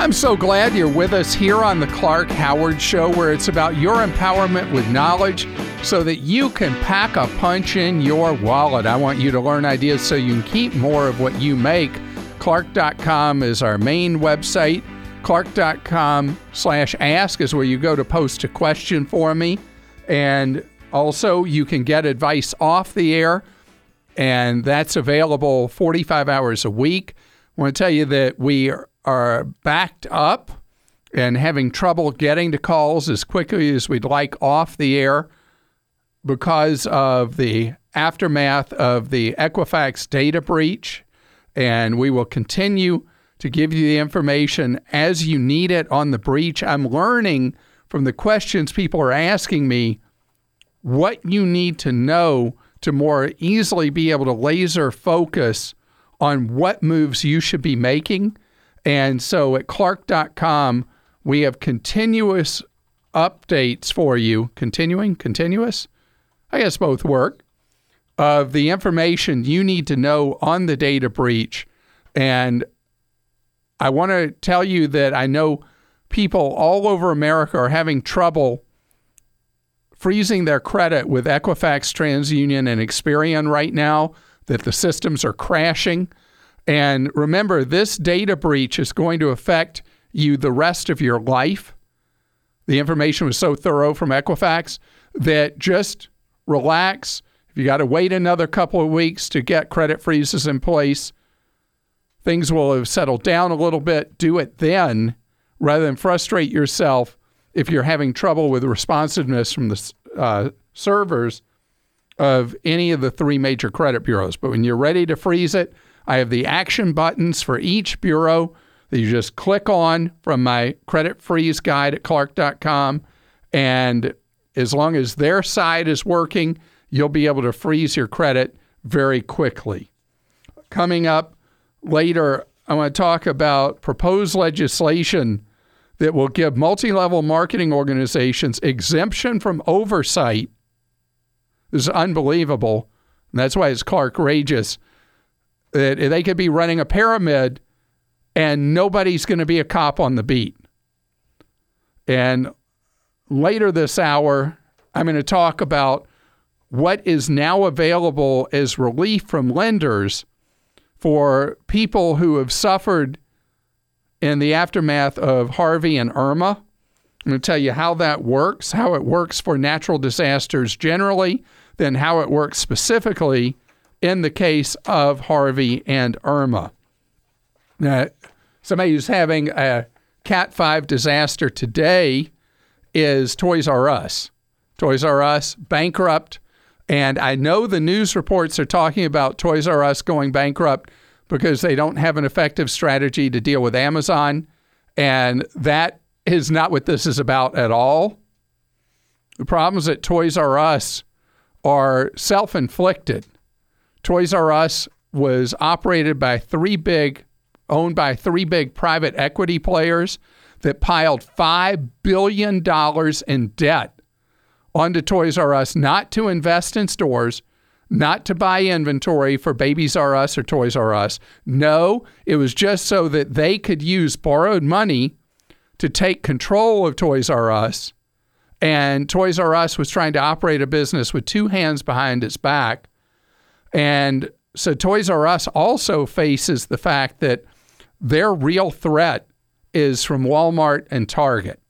I'm so glad you're with us here on the Clark Howard Show, where it's about your empowerment with knowledge so that you can pack a punch in your wallet. I want you to learn ideas so you can keep more of what you make. Clark.com is our main website. Clark.com slash ask is where you go to post a question for me. And also, you can get advice off the air, and that's available 45 hours a week. I want to tell you that we are backed up and having trouble getting to calls as quickly as we'd like off the air because of the aftermath of the Equifax data breach. And we will continue to give you the information as you need it on the breach. I'm learning from the questions people are asking me what you need to know to more easily be able to laser focus on what moves you should be making and so at clark.com, we have continuous updates for you. Continuing? Continuous? I guess both work. Of the information you need to know on the data breach. And I want to tell you that I know people all over America are having trouble freezing their credit with Equifax, TransUnion, and Experian right now, that the systems are crashing. And remember, this data breach is going to affect you the rest of your life. The information was so thorough from Equifax that just relax. If you got to wait another couple of weeks to get credit freezes in place, things will have settled down a little bit. Do it then rather than frustrate yourself if you're having trouble with responsiveness from the uh, servers of any of the three major credit bureaus. But when you're ready to freeze it, I have the action buttons for each bureau that you just click on from my credit freeze guide at clark.com. And as long as their side is working, you'll be able to freeze your credit very quickly. Coming up later, I want to talk about proposed legislation that will give multi level marketing organizations exemption from oversight. This is unbelievable. And that's why it's Clark Rageous they could be running a pyramid and nobody's going to be a cop on the beat. And later this hour, I'm going to talk about what is now available as relief from lenders for people who have suffered in the aftermath of Harvey and Irma. I'm going to tell you how that works, how it works for natural disasters generally, then how it works specifically in the case of Harvey and Irma. Now, somebody who's having a Cat 5 disaster today is Toys R Us. Toys R Us bankrupt. And I know the news reports are talking about Toys R Us going bankrupt because they don't have an effective strategy to deal with Amazon. And that is not what this is about at all. The problems at Toys R Us are self inflicted. Toys R Us was operated by three big, owned by three big private equity players that piled $5 billion in debt onto Toys R Us, not to invest in stores, not to buy inventory for Babies R Us or Toys R Us. No, it was just so that they could use borrowed money to take control of Toys R Us. And Toys R Us was trying to operate a business with two hands behind its back and so Toys R Us also faces the fact that their real threat is from Walmart and Target.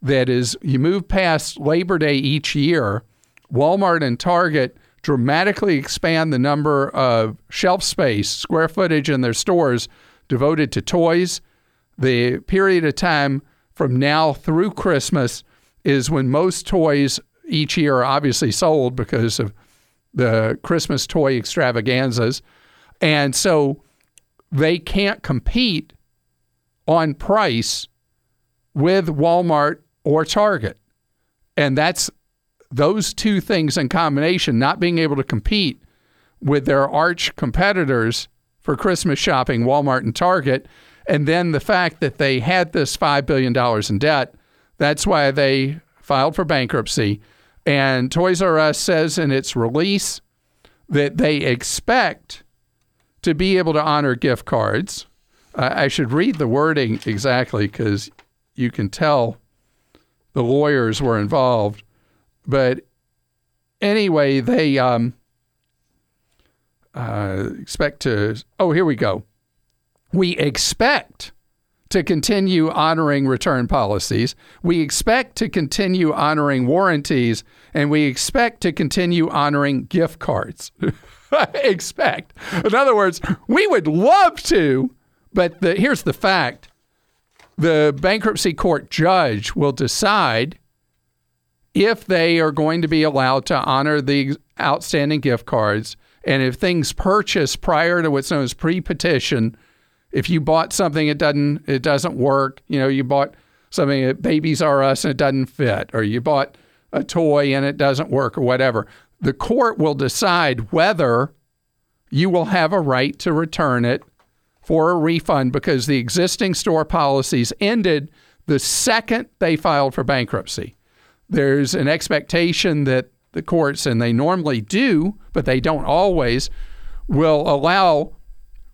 That is, you move past Labor Day each year, Walmart and Target dramatically expand the number of shelf space, square footage in their stores devoted to toys. The period of time from now through Christmas is when most toys each year are obviously sold because of the Christmas toy extravaganzas. And so they can't compete on price with Walmart or Target. And that's those two things in combination, not being able to compete with their arch competitors for Christmas shopping, Walmart and Target, and then the fact that they had this $5 billion in debt. That's why they filed for bankruptcy. And Toys R Us says in its release that they expect to be able to honor gift cards. I should read the wording exactly because you can tell the lawyers were involved. But anyway, they um, uh, expect to. Oh, here we go. We expect to continue honoring return policies. We expect to continue honoring warranties, and we expect to continue honoring gift cards. expect. In other words, we would love to, but the, here's the fact the bankruptcy court judge will decide if they are going to be allowed to honor the outstanding gift cards and if things purchased prior to what's known as pre-petition if you bought something it doesn't it doesn't work you know you bought something at babies r us and it doesn't fit or you bought a toy and it doesn't work or whatever the court will decide whether you will have a right to return it for a refund because the existing store policies ended the second they filed for bankruptcy. There's an expectation that the courts, and they normally do, but they don't always, will allow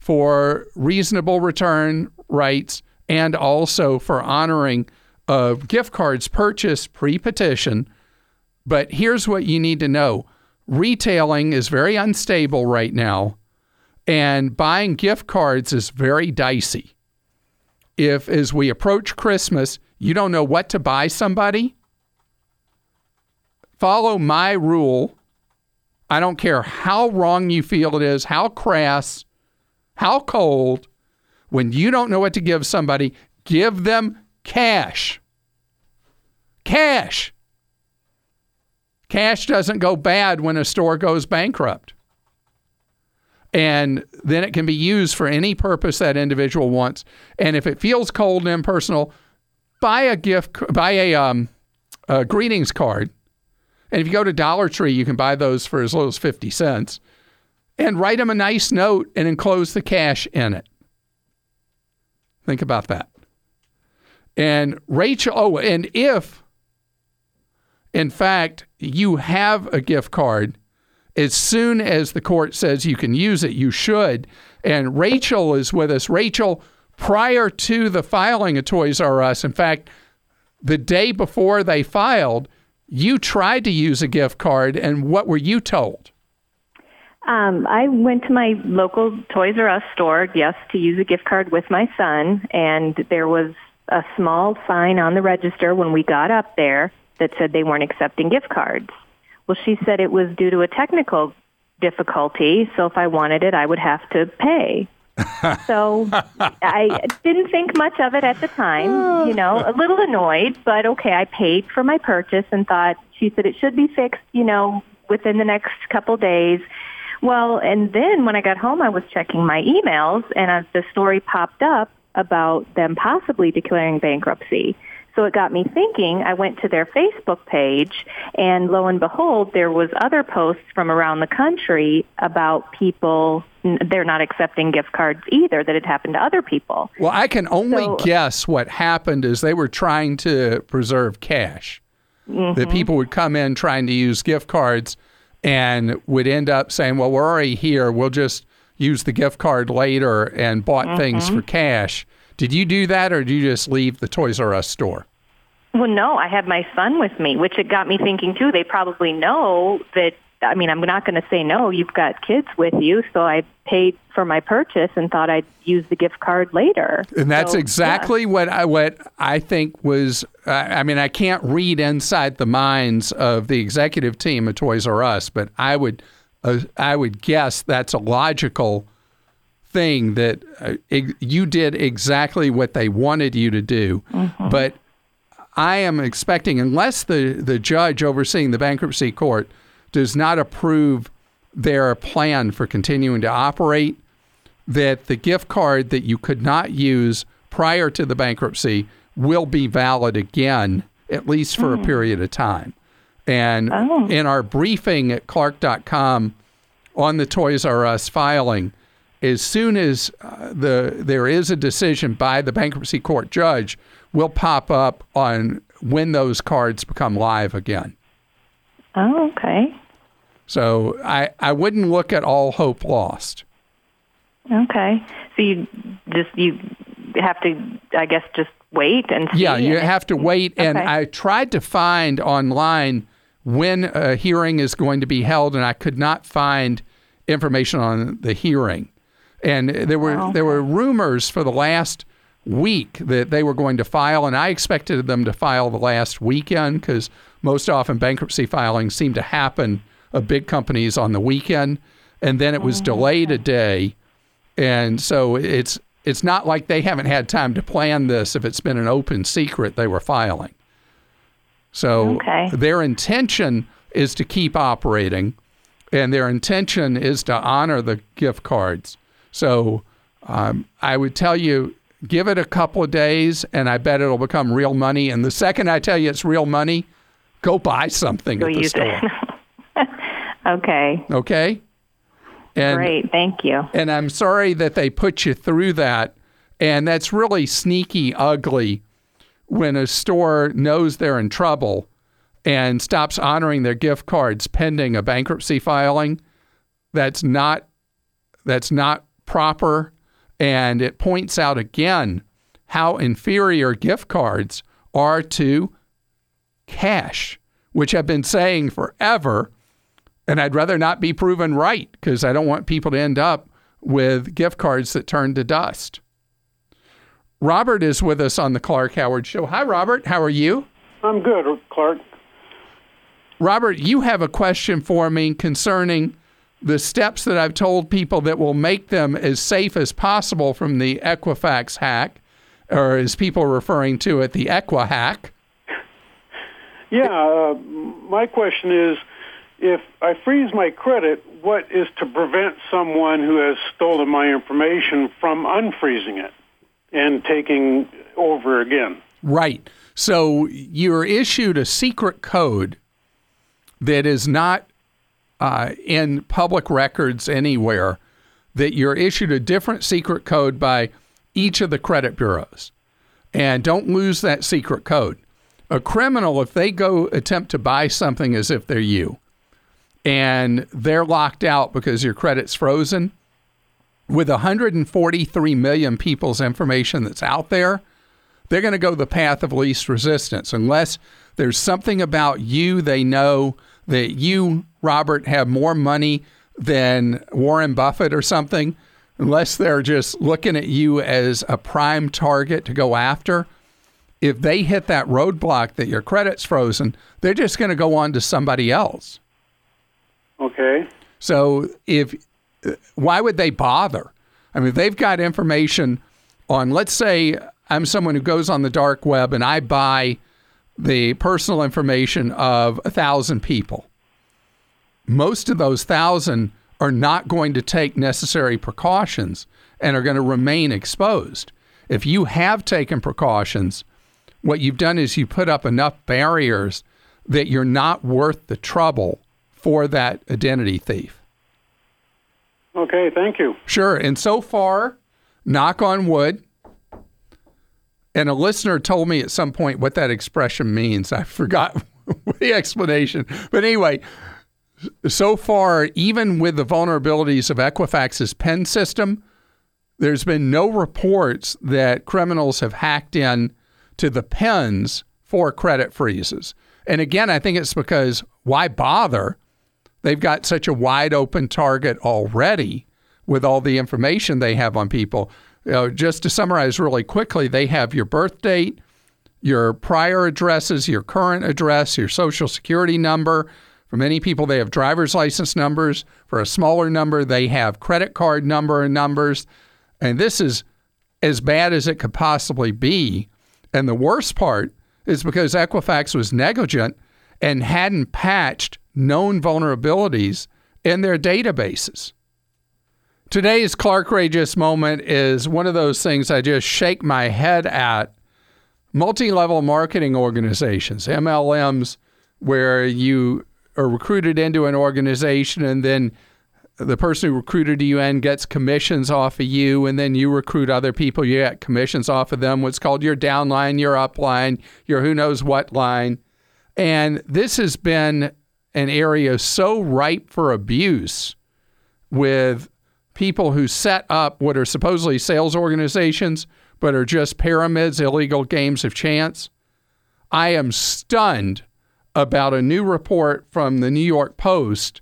for reasonable return rights and also for honoring gift cards purchased pre petition. But here's what you need to know retailing is very unstable right now and buying gift cards is very dicey. If, as we approach Christmas, you don't know what to buy somebody, follow my rule. I don't care how wrong you feel it is, how crass, how cold. When you don't know what to give somebody, give them cash. Cash. Cash doesn't go bad when a store goes bankrupt and then it can be used for any purpose that individual wants. And if it feels cold and impersonal, buy a gift, buy a, um, a greetings card. And if you go to Dollar Tree, you can buy those for as low as 50 cents and write them a nice note and enclose the cash in it. Think about that. And Rachel, oh, and if in fact you have a gift card as soon as the court says you can use it, you should. And Rachel is with us. Rachel, prior to the filing of Toys R Us, in fact, the day before they filed, you tried to use a gift card, and what were you told? Um, I went to my local Toys R Us store, yes, to use a gift card with my son, and there was a small sign on the register when we got up there that said they weren't accepting gift cards. Well, she said it was due to a technical difficulty, so if I wanted it, I would have to pay. so I didn't think much of it at the time, you know, a little annoyed, but okay, I paid for my purchase and thought she said it should be fixed, you know, within the next couple days. Well, and then when I got home, I was checking my emails and uh, the story popped up about them possibly declaring bankruptcy. So it got me thinking. I went to their Facebook page, and lo and behold, there was other posts from around the country about people they're not accepting gift cards either that had happened to other people. Well, I can only so, guess what happened is they were trying to preserve cash. Mm-hmm. That people would come in trying to use gift cards and would end up saying, "Well, we're already here. We'll just use the gift card later," and bought mm-hmm. things for cash. Did you do that, or did you just leave the Toys R Us store? Well, no, I had my son with me, which it got me thinking too. They probably know that. I mean, I'm not going to say no. You've got kids with you, so I paid for my purchase and thought I'd use the gift card later. And that's so, exactly yeah. what I what I think was. I mean, I can't read inside the minds of the executive team of Toys R Us, but I would uh, I would guess that's a logical thing that uh, you did exactly what they wanted you to do, mm-hmm. but I am expecting, unless the, the judge overseeing the bankruptcy court does not approve their plan for continuing to operate, that the gift card that you could not use prior to the bankruptcy will be valid again, at least for mm. a hmm. period of time. And oh. in our briefing at Clark.com on the Toys R Us filing, as soon as uh, the there is a decision by the bankruptcy court judge we'll pop up on when those cards become live again. Oh, okay. So I, I wouldn't look at all hope lost. Okay. So you just you have to, I guess, just wait and see. Yeah, you have to wait. And Okay. I tried to find online when a hearing is going to be held, and I could not find information on the hearing. And there were Oh, there were rumors for the last week that they were going to file, and I expected them to file the last weekend because most often bankruptcy filings seem to happen of big companies on the weekend, and then it was delayed a day, and so it's it's not like they haven't had time to plan this if it's been an open secret they were filing. So Okay. their intention is to keep operating, and their intention is to honor the gift cards. So um, I would tell you, give it a couple of days, and I bet it'll become real money. And the second I tell you it's real money, go buy something Go at the use store. it. okay. Okay. And Great. Thank you. and I'm sorry that they put you through that. And that's really sneaky ugly when a store knows they're in trouble and stops honoring their gift cards pending a bankruptcy filing. That's not that's not proper and it points out again how inferior gift cards are to cash, which I've been saying forever and I'd rather not be proven right because I don't want people to end up with gift cards that turn to dust. Robert is with us on the Clark Howard Show. Hi, Robert. How are you? I'm good, Clark. Robert, you have a question for me concerning the steps that I've told people that will make them as safe as possible from the Equifax hack, or as people are referring to it, the Equa hack. Yeah, uh, my question is if I freeze my credit, what is to prevent someone who has stolen my information from unfreezing it and taking over again? Right. So you're issued a secret code that is not uh, in public records anywhere, that you're issued a different secret code by each of the credit bureaus. And don't lose that secret code. A criminal, if they go attempt to buy something as if they're you, and they're locked out because your credit's frozen, with 143 million people's information that's out there, they're going to go the path of least resistance unless there's something about you they know that you, Robert, have more money than Warren Buffett or something, unless they're just looking at you as a prime target to go after. If they hit that roadblock that your credit's frozen, they're just going to go on to somebody else. Okay. So if why would they bother? I mean, they've got information on let's say I'm someone who goes on the dark web and I buy the personal information of a thousand people. Most of those thousand are not going to take necessary precautions and are going to remain exposed. If you have taken precautions, what you've done is you put up enough barriers that you're not worth the trouble for that identity thief. Okay, thank you. Sure. And so far, knock on wood, and a listener told me at some point what that expression means. I forgot the explanation. But anyway, so far, even with the vulnerabilities of Equifax's PIN system, there's been no reports that criminals have hacked in to the PINs for credit freezes. And again, I think it's because why bother? They've got such a wide open target already with all the information they have on people. You know, just to summarize really quickly, they have your birth date, your prior addresses, your current address, your social security number. For many people, they have driver's license numbers. For a smaller number, they have credit card number and numbers. And this is as bad as it could possibly be. And the worst part is because Equifax was negligent and hadn't patched known vulnerabilities in their databases. Today's Clark Rageous moment is one of those things I just shake my head at. Multi level marketing organizations, MLMs, where you are recruited into an organization and then the person who recruited you in gets commissions off of you, and then you recruit other people, you get commissions off of them, what's called your downline, your upline, your who knows what line. And this has been an area so ripe for abuse with people who set up what are supposedly sales organizations but are just pyramids, illegal games of chance. I am stunned about a new report from the New York Post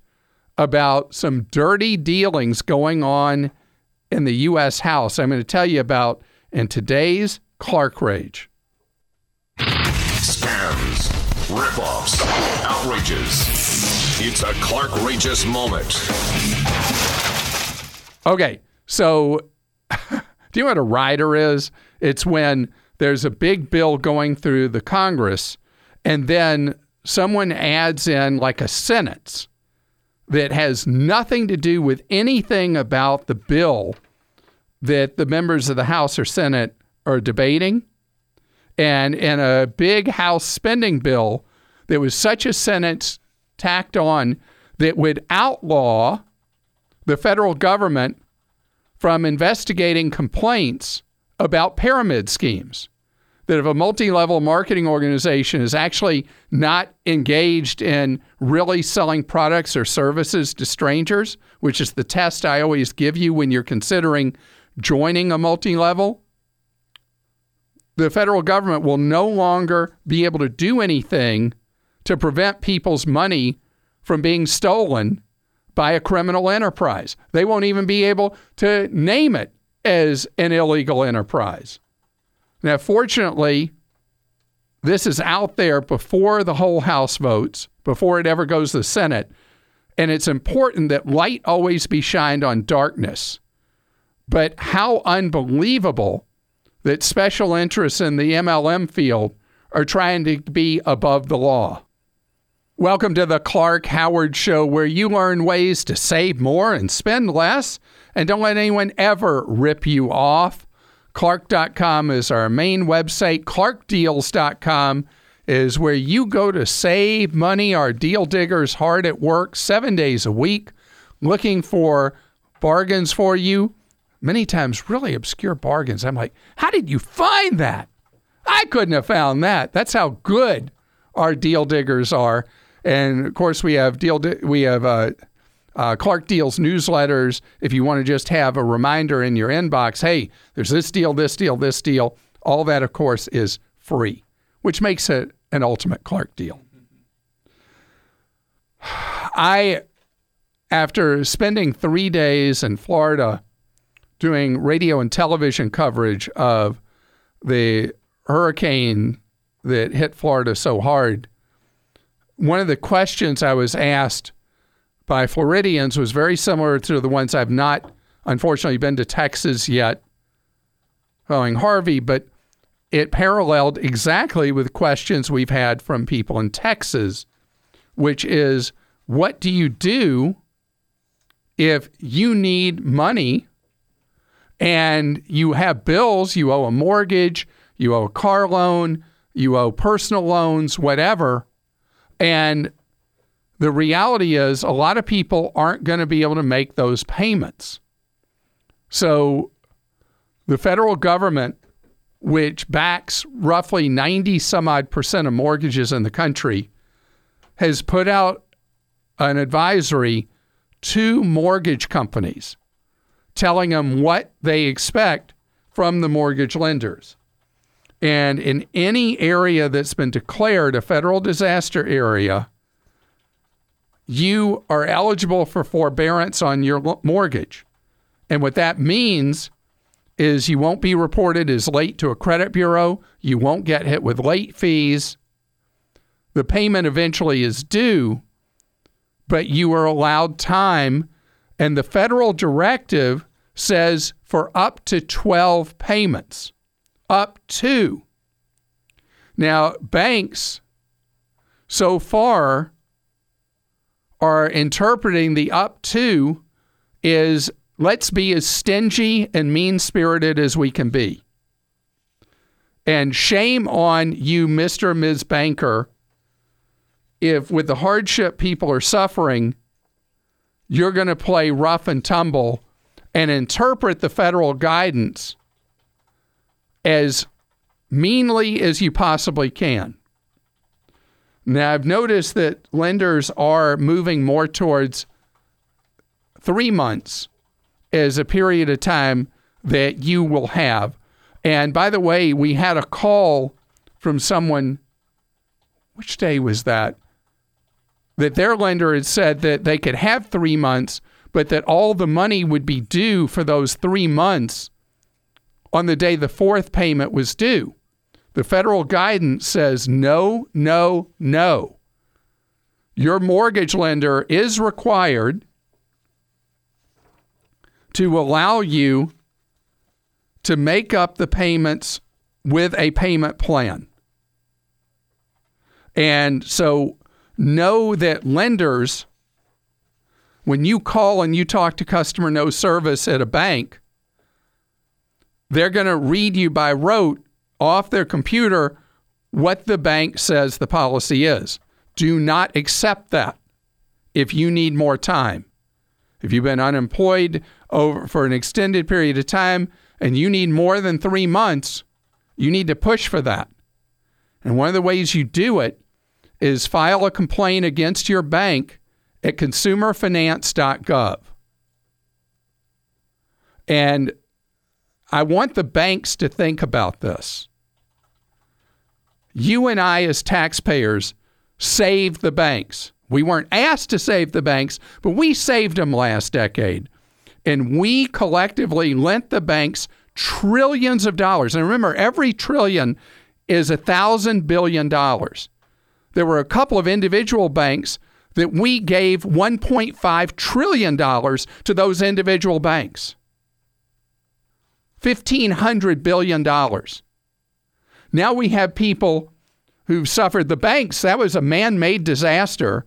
about some dirty dealings going on in the U.S. House. I'm going to tell you about in today's Clark Rage. Scams, ripoffs, outrages. It's a Clark Rageous moment. Okay, so do you know what a rider is? It's when there's a big bill going through the Congress and then someone adds in like a sentence that has nothing to do with anything about the bill that the members of the House or Senate are debating. And in a big House spending bill, there was such a sentence tacked on that would outlaw the federal government from investigating complaints about pyramid schemes. That if a multi level marketing organization is actually not engaged in really selling products or services to strangers, which is the test I always give you when you're considering joining a multi level, the federal government will no longer be able to do anything to prevent people's money from being stolen by a criminal enterprise. They won't even be able to name it as an illegal enterprise. Now, fortunately, this is out there before the whole House votes, before it ever goes to the Senate. And it's important that light always be shined on darkness. But how unbelievable that special interests in the MLM field are trying to be above the law. Welcome to the Clark Howard Show, where you learn ways to save more and spend less, and don't let anyone ever rip you off. Clark.com is our main website. ClarkDeals.com is where you go to save money. Our deal diggers hard at work seven days a week, looking for bargains for you. Many times, really obscure bargains. I'm like, how did you find that? I couldn't have found that. That's how good our deal diggers are. And of course, we have deal we have uh, uh, Clark Deals newsletters. If you want to just have a reminder in your inbox, hey, there's this deal, this deal, this deal. All that, of course, is free, which makes it an ultimate Clark deal. I, after spending three days in Florida doing radio and television coverage of the hurricane that hit Florida so hard, one of the questions I was asked by Floridians was very similar to the ones I've not, unfortunately, been to Texas yet following Harvey, but it paralleled exactly with questions we've had from people in Texas, which is what do you do if you need money and you have bills, you owe a mortgage, you owe a car loan, you owe personal loans, whatever, and the reality is, a lot of people aren't going to be able to make those payments. So, the federal government, which backs roughly 90 some odd percent of mortgages in the country, has put out an advisory to mortgage companies telling them what they expect from the mortgage lenders. And in any area that's been declared a federal disaster area, you are eligible for forbearance on your mortgage. And what that means is you won't be reported as late to a credit bureau, you won't get hit with late fees. The payment eventually is due, but you are allowed time. And the federal directive says for up to 12 payments up to. Now, banks so far are interpreting the up to is let's be as stingy and mean spirited as we can be. And shame on you, Mr. and Ms. Banker, if with the hardship people are suffering, you're going to play rough and tumble and interpret the federal guidance as meanly as you possibly can. Now, I've noticed that lenders are moving more towards three months as a period of time that you will have. And by the way, we had a call from someone, which day was that? That their lender had said that they could have three months, but that all the money would be due for those three months on the day the fourth payment was due. The federal guidance says no, no, no. Your mortgage lender is required to allow you to make up the payments with a payment plan. And so know that lenders, when you call and you talk to customer no service at a bank, they're going to read you by rote off their computer what the bank says the policy is. Do not accept that if you need more time. If you've been unemployed over for an extended period of time and you need more than 3 months, you need to push for that. And one of the ways you do it is file a complaint against your bank at consumerfinance.gov. And I want the banks to think about this. You and I, as taxpayers, saved the banks. We weren't asked to save the banks, but we saved them last decade. And we collectively lent the banks trillions of dollars. And remember, every trillion is a thousand billion dollars. There were a couple of individual banks that we gave $1.5 trillion to those individual banks. $1,500 billion. Now we have people who've suffered the banks. That was a man made disaster.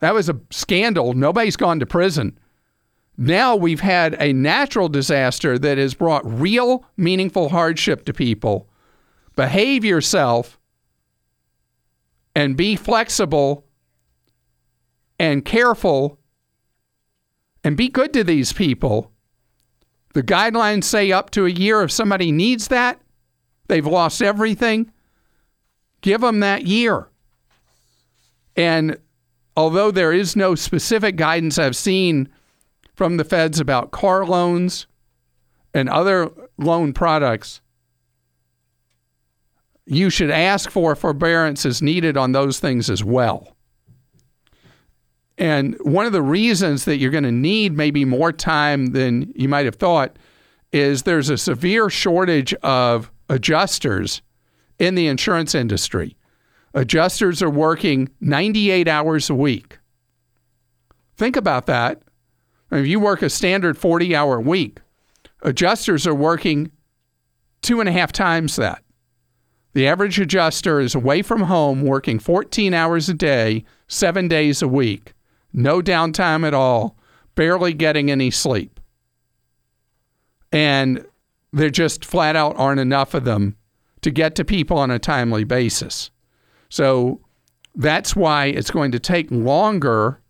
That was a scandal. Nobody's gone to prison. Now we've had a natural disaster that has brought real, meaningful hardship to people. Behave yourself and be flexible and careful and be good to these people the guidelines say up to a year. If somebody needs that, they've lost everything, give them that year. And although there is no specific guidance I've seen from the feds about car loans and other loan products, you should ask for forbearance as needed on those things as well. And one of the reasons that you're going to need maybe more time than you might have thought is there's a severe shortage of adjusters in the insurance industry. Adjusters are working 98 hours a week. Think about that. If you work a standard 40 hour week, adjusters are working two and a half times that. The average adjuster is away from home working 14 hours a day, seven days a week no downtime at all, barely getting any sleep. And there just flat out aren't enough of them to get to people on a timely basis. So that's why it's going to take longer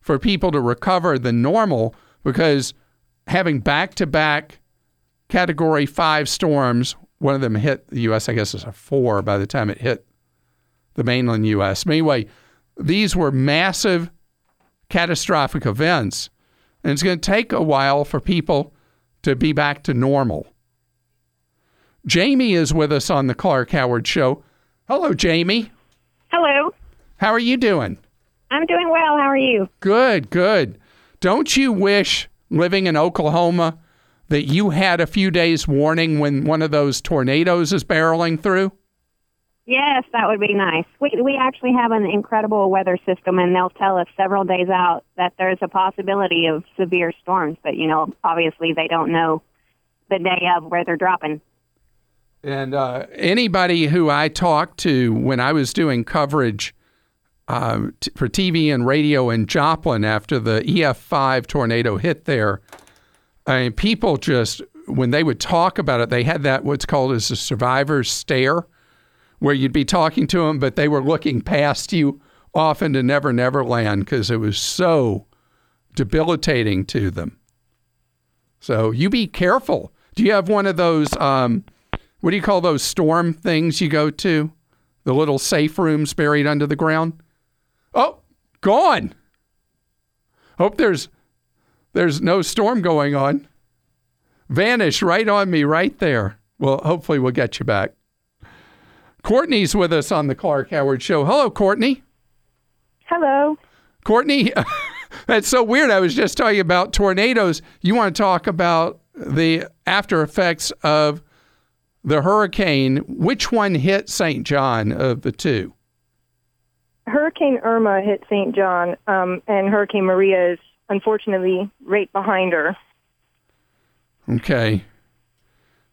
for people to recover than normal because having back to back category five storms, one of them hit the U.S., I guess it's a four by the time it hit the mainland U.S. Anyway, these were massive catastrophic events. And it's going to take a while for people to be back to normal. Jamie is with us on the Clark Howard Show. Hello, Jamie. Hello. How are you doing? I'm doing well. How are you? Good, good. Don't you wish living in Oklahoma that you had a few days warning when one of those tornadoes is barreling through? Yes, that would be nice. We we actually have an incredible weather system, and they'll tell us several days out that there's a possibility of severe storms. But you know, obviously, they don't know the day of where they're dropping. And uh, anybody who I talked to when I was doing coverage uh, t- for TV and radio in Joplin after the EF5 tornado hit there, I mean, people just when they would talk about it, they had that what's called as a survivor's stare where you'd be talking to them, but they were looking past you off into Never Never Land because it was so debilitating to them. So you be careful. Do you have one of those, um, what do you call those storm things you go to? The little safe rooms buried under the ground? Oh, gone. Hope there's there's no storm going on. Vanish right on me right there. Well, hopefully we'll get you back. Courtney's with us on the Clark Howard Show. Hello, Courtney. Hello. Courtney, that's so weird. I was just talking about tornadoes. You want to talk about the after effects of the hurricane. Which one hit St. John of the two? Hurricane Irma hit St. John, um, and Hurricane Maria is unfortunately right behind her. Okay.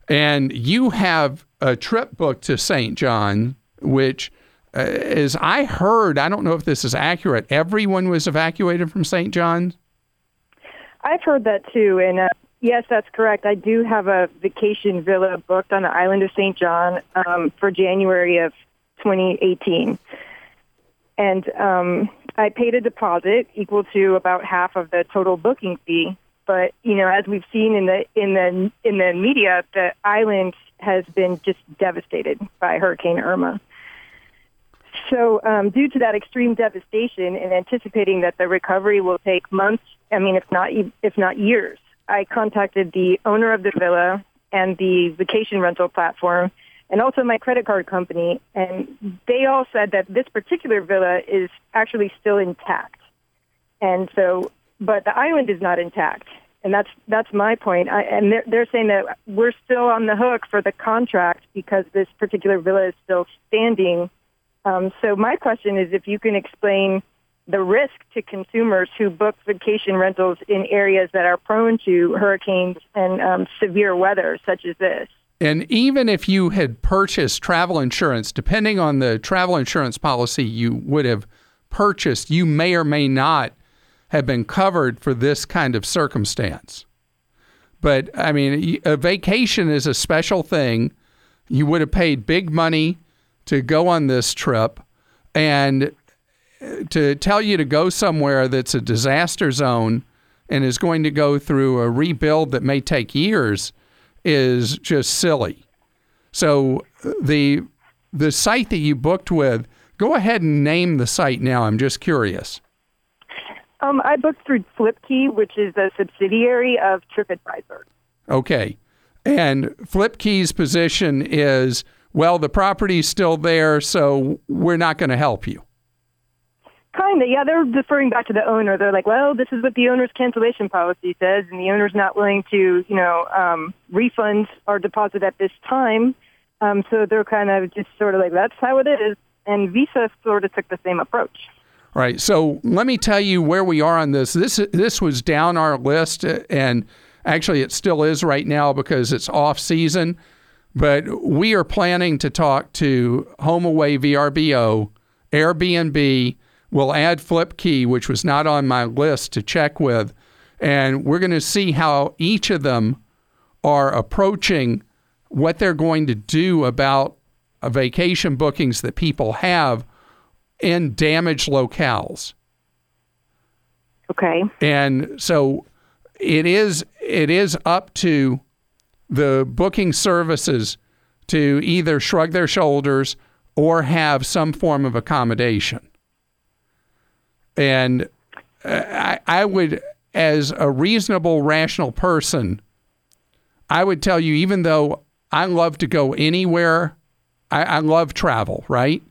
And you have a trip booked to St. John, which, uh, as I heard, I don't know if this is accurate, everyone was evacuated from St. John. I've heard that too, and uh, yes, that's correct. I do have a vacation villa booked on the island of St. John um, for January of 2018. And um, I paid a deposit equal to about half of the total booking fee. But you know, as we've seen in the in the in the media, the island has been just devastated by Hurricane Irma. So, um, due to that extreme devastation, and anticipating that the recovery will take months, I mean, if not if not years, I contacted the owner of the villa and the vacation rental platform, and also my credit card company, and they all said that this particular villa is actually still intact. And so, but the island is not intact and that's that's my point. I, and they're, they're saying that we're still on the hook for the contract because this particular villa is still standing. Um, so my question is, if you can explain the risk to consumers who book vacation rentals in areas that are prone to hurricanes and um, severe weather, such as this. And even if you had purchased travel insurance, depending on the travel insurance policy you would have purchased, you may or may not have been covered for this kind of circumstance. But I mean, a vacation is a special thing. You would have paid big money to go on this trip, and uh, to tell you to go somewhere that's a disaster zone and is going to go through a rebuild that may take years is just silly. So uh, the the site that you booked with, go ahead and name the site now. I'm just curious. Um, I booked through Flipkey, which is a subsidiary of TripAdvisor. Okay. And Flipkey's position is, well, the property's still there, so we're not going to help you. Kind of, yeah. They're deferring back to the owner. They're like, well, this is what the owner's cancellation policy says, and the owner's not willing to, you know, um, refund our deposit at this time. Um, so they're kind of just sort of like, that's how it is. And Visa sort of took the same approach. Right. So let me tell you where we are on this. This this was down our list, and actually it still is right now because it's off season. But we are planning to talk to HomeAway VRBO, Airbnb. We'll add FlipKey, which was not on my list to check with, and we're going to see how each of them are approaching what they're going to do about vacation bookings that people have in damaged locales. Okay. And so it is it is up to the booking services to either shrug their shoulders or have some form of accommodation. And uh, I, I would, as a reasonable, rational person, I would tell you, even though I love to go anywhere, I, I love travel, right?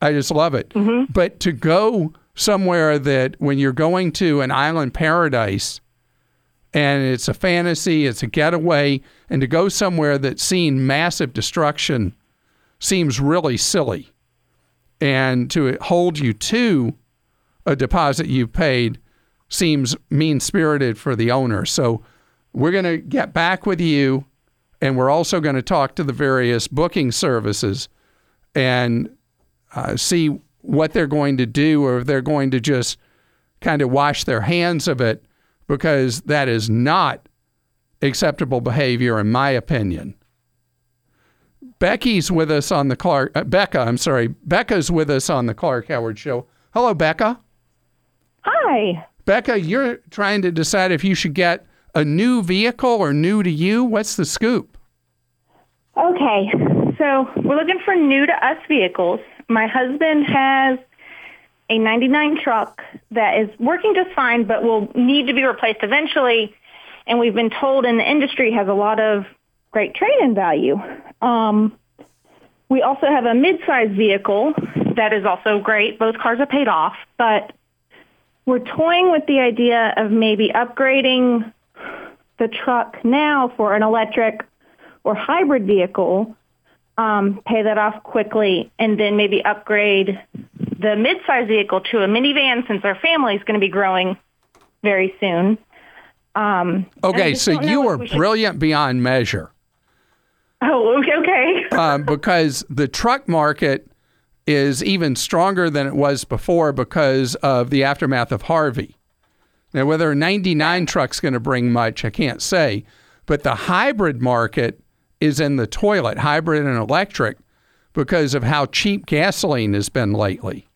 I just love it. Mm-hmm. But to go somewhere that when you're going to an island paradise and it's a fantasy, it's a getaway, and to go somewhere that's seen massive destruction seems really silly. And to hold you to a deposit you've paid seems mean spirited for the owner. So we're going to get back with you, and we're also going to talk to the various booking services and uh, see what they're going to do or if they're going to just kind of wash their hands of it because that is not acceptable behavior in my opinion. Becky's with us on the Clark uh, Becca, I'm sorry. Becca's with us on the Clark Howard show. Hello Becca. Hi. Becca, you're trying to decide if you should get a new vehicle or new to you. What's the scoop? Okay. So, we're looking for new to us vehicles my husband has a 99 truck that is working just fine, but will need to be replaced eventually. And we've been told in the industry has a lot of great trade-in value. Um, we also have a mid-sized vehicle that is also great. Both cars are paid off, but we're toying with the idea of maybe upgrading the truck now for an electric or hybrid vehicle, um, pay that off quickly, and then maybe upgrade the mid-size vehicle to a minivan since our family is going to be growing very soon. Um, okay, so you are should... brilliant beyond measure. Oh, okay. um, because the truck market is even stronger than it was before because of the aftermath of Harvey. Now, whether a 99 truck's going to bring much, I can't say, but the hybrid market is in the toilet, hybrid and electric, because of how cheap gasoline has been lately.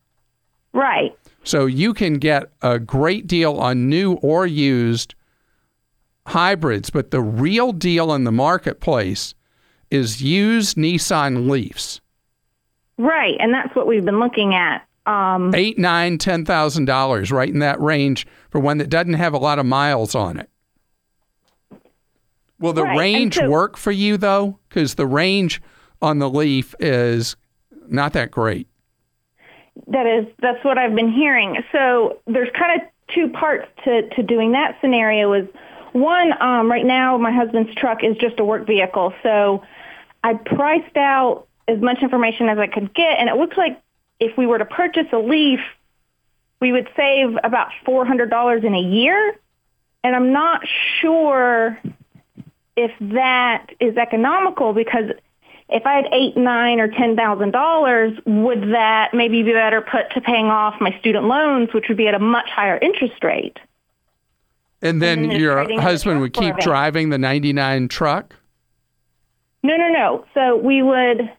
Right. So you can get a great deal on new or used hybrids, but the real deal in the marketplace is used Nissan Leafs. Right, and that's what we've been looking at. Um, Eight, nine, ten thousand dollars, right in that range for one that doesn't have a lot of miles on it. Will the right. range so, work for you though? Because the range on the Leaf is not that great. That is, that's what I've been hearing. So there's kind of two parts to, to doing that scenario. Is one, um, right now my husband's truck is just a work vehicle, so I priced out as much information as I could get, and it looks like if we were to purchase a Leaf, we would save about four hundred dollars in a year, and I'm not sure if that is economical because if I had eight, nine, or ten thousand dollars, would that maybe be better put to paying off my student loans, which would be at a much higher interest rate? And then, and then your husband would keep driving the '99 truck. No, no, no. So we would,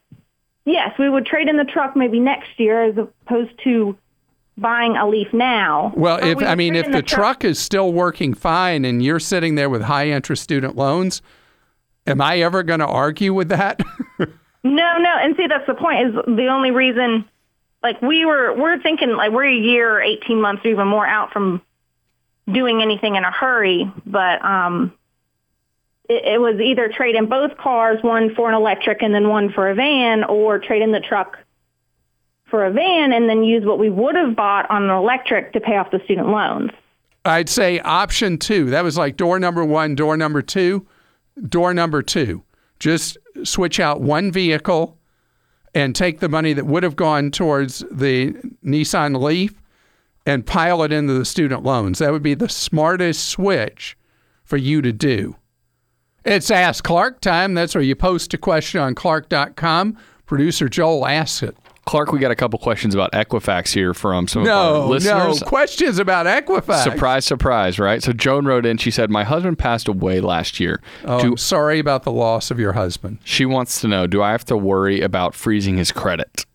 yes, we would trade in the truck maybe next year as opposed to buying a Leaf now. Well, if I mean, if the, the truck, truck is still working fine and you're sitting there with high interest student loans, am I ever going to argue with that? no, no. And see, that's the point. Is the only reason, like we were, we're thinking like we're a year, or eighteen months, or even more out from doing anything in a hurry, but um, it, it was either trade in both cars, one for an electric and then one for a van, or trade in the truck for a van and then use what we would have bought on an electric to pay off the student loans. I'd say option two. That was like door number one, door number two, door number two. Just switch out one vehicle and take the money that would have gone towards the Nissan Leaf and pile it into the student loans. That would be the smartest switch for you to do. It's Ask Clark time. That's where you post a question on clark.com. Producer Joel asks it. Clark, we got a couple questions about Equifax here from some no, of our listeners. No, questions about Equifax. Surprise, surprise, right? So Joan wrote in, she said, My husband passed away last year. Oh, do, sorry about the loss of your husband. She wants to know, do I have to worry about freezing his credit?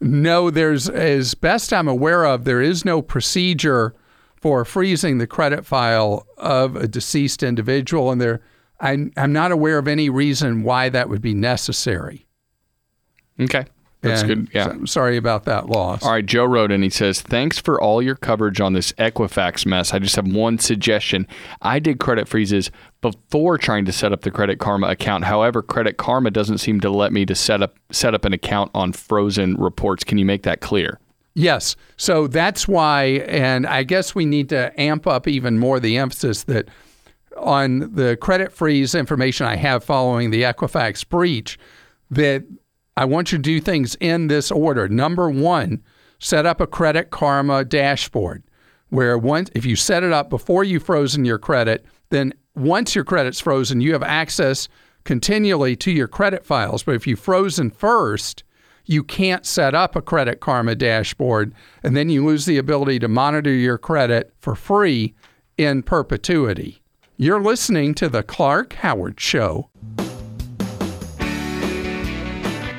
No, there's, as best I'm aware of, there is no procedure for freezing the credit file of a deceased individual, and there, I'm, I'm not aware of any reason why that would be necessary. Okay. That's and good. Yeah. sorry about that loss. All right. Joe wrote and he says, Thanks for all your coverage on this Equifax mess. I just have one suggestion. I did credit freezes before trying to set up the Credit Karma account. However, Credit Karma doesn't seem to let me to set up set up an account on frozen reports. Can you make that clear? Yes. So that's why, and I guess we need to amp up even more the emphasis that on the credit freeze information I have following the Equifax breach, that I want you to do things in this order. Number one, set up a Credit Karma dashboard where once if you set it up before you've frozen your credit, then once your credit's frozen, you have access continually to your credit files. But if you've frozen first, you can't set up a Credit Karma dashboard, and then you lose the ability to monitor your credit for free in perpetuity. You're listening to The Clark Howard Show.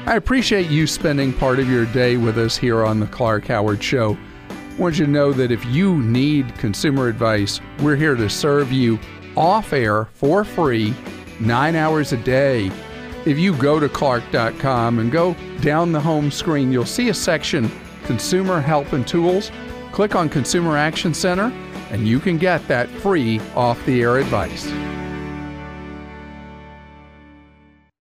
I appreciate you spending part of your day with us here on the Clark Howard Show. I want you to know that if you need consumer advice, we're here to serve you off air for free, nine hours a day. If you go to clark.com and go down the home screen, you'll see a section Consumer Help and Tools. Click on Consumer Action Center and you can get that free off the air advice.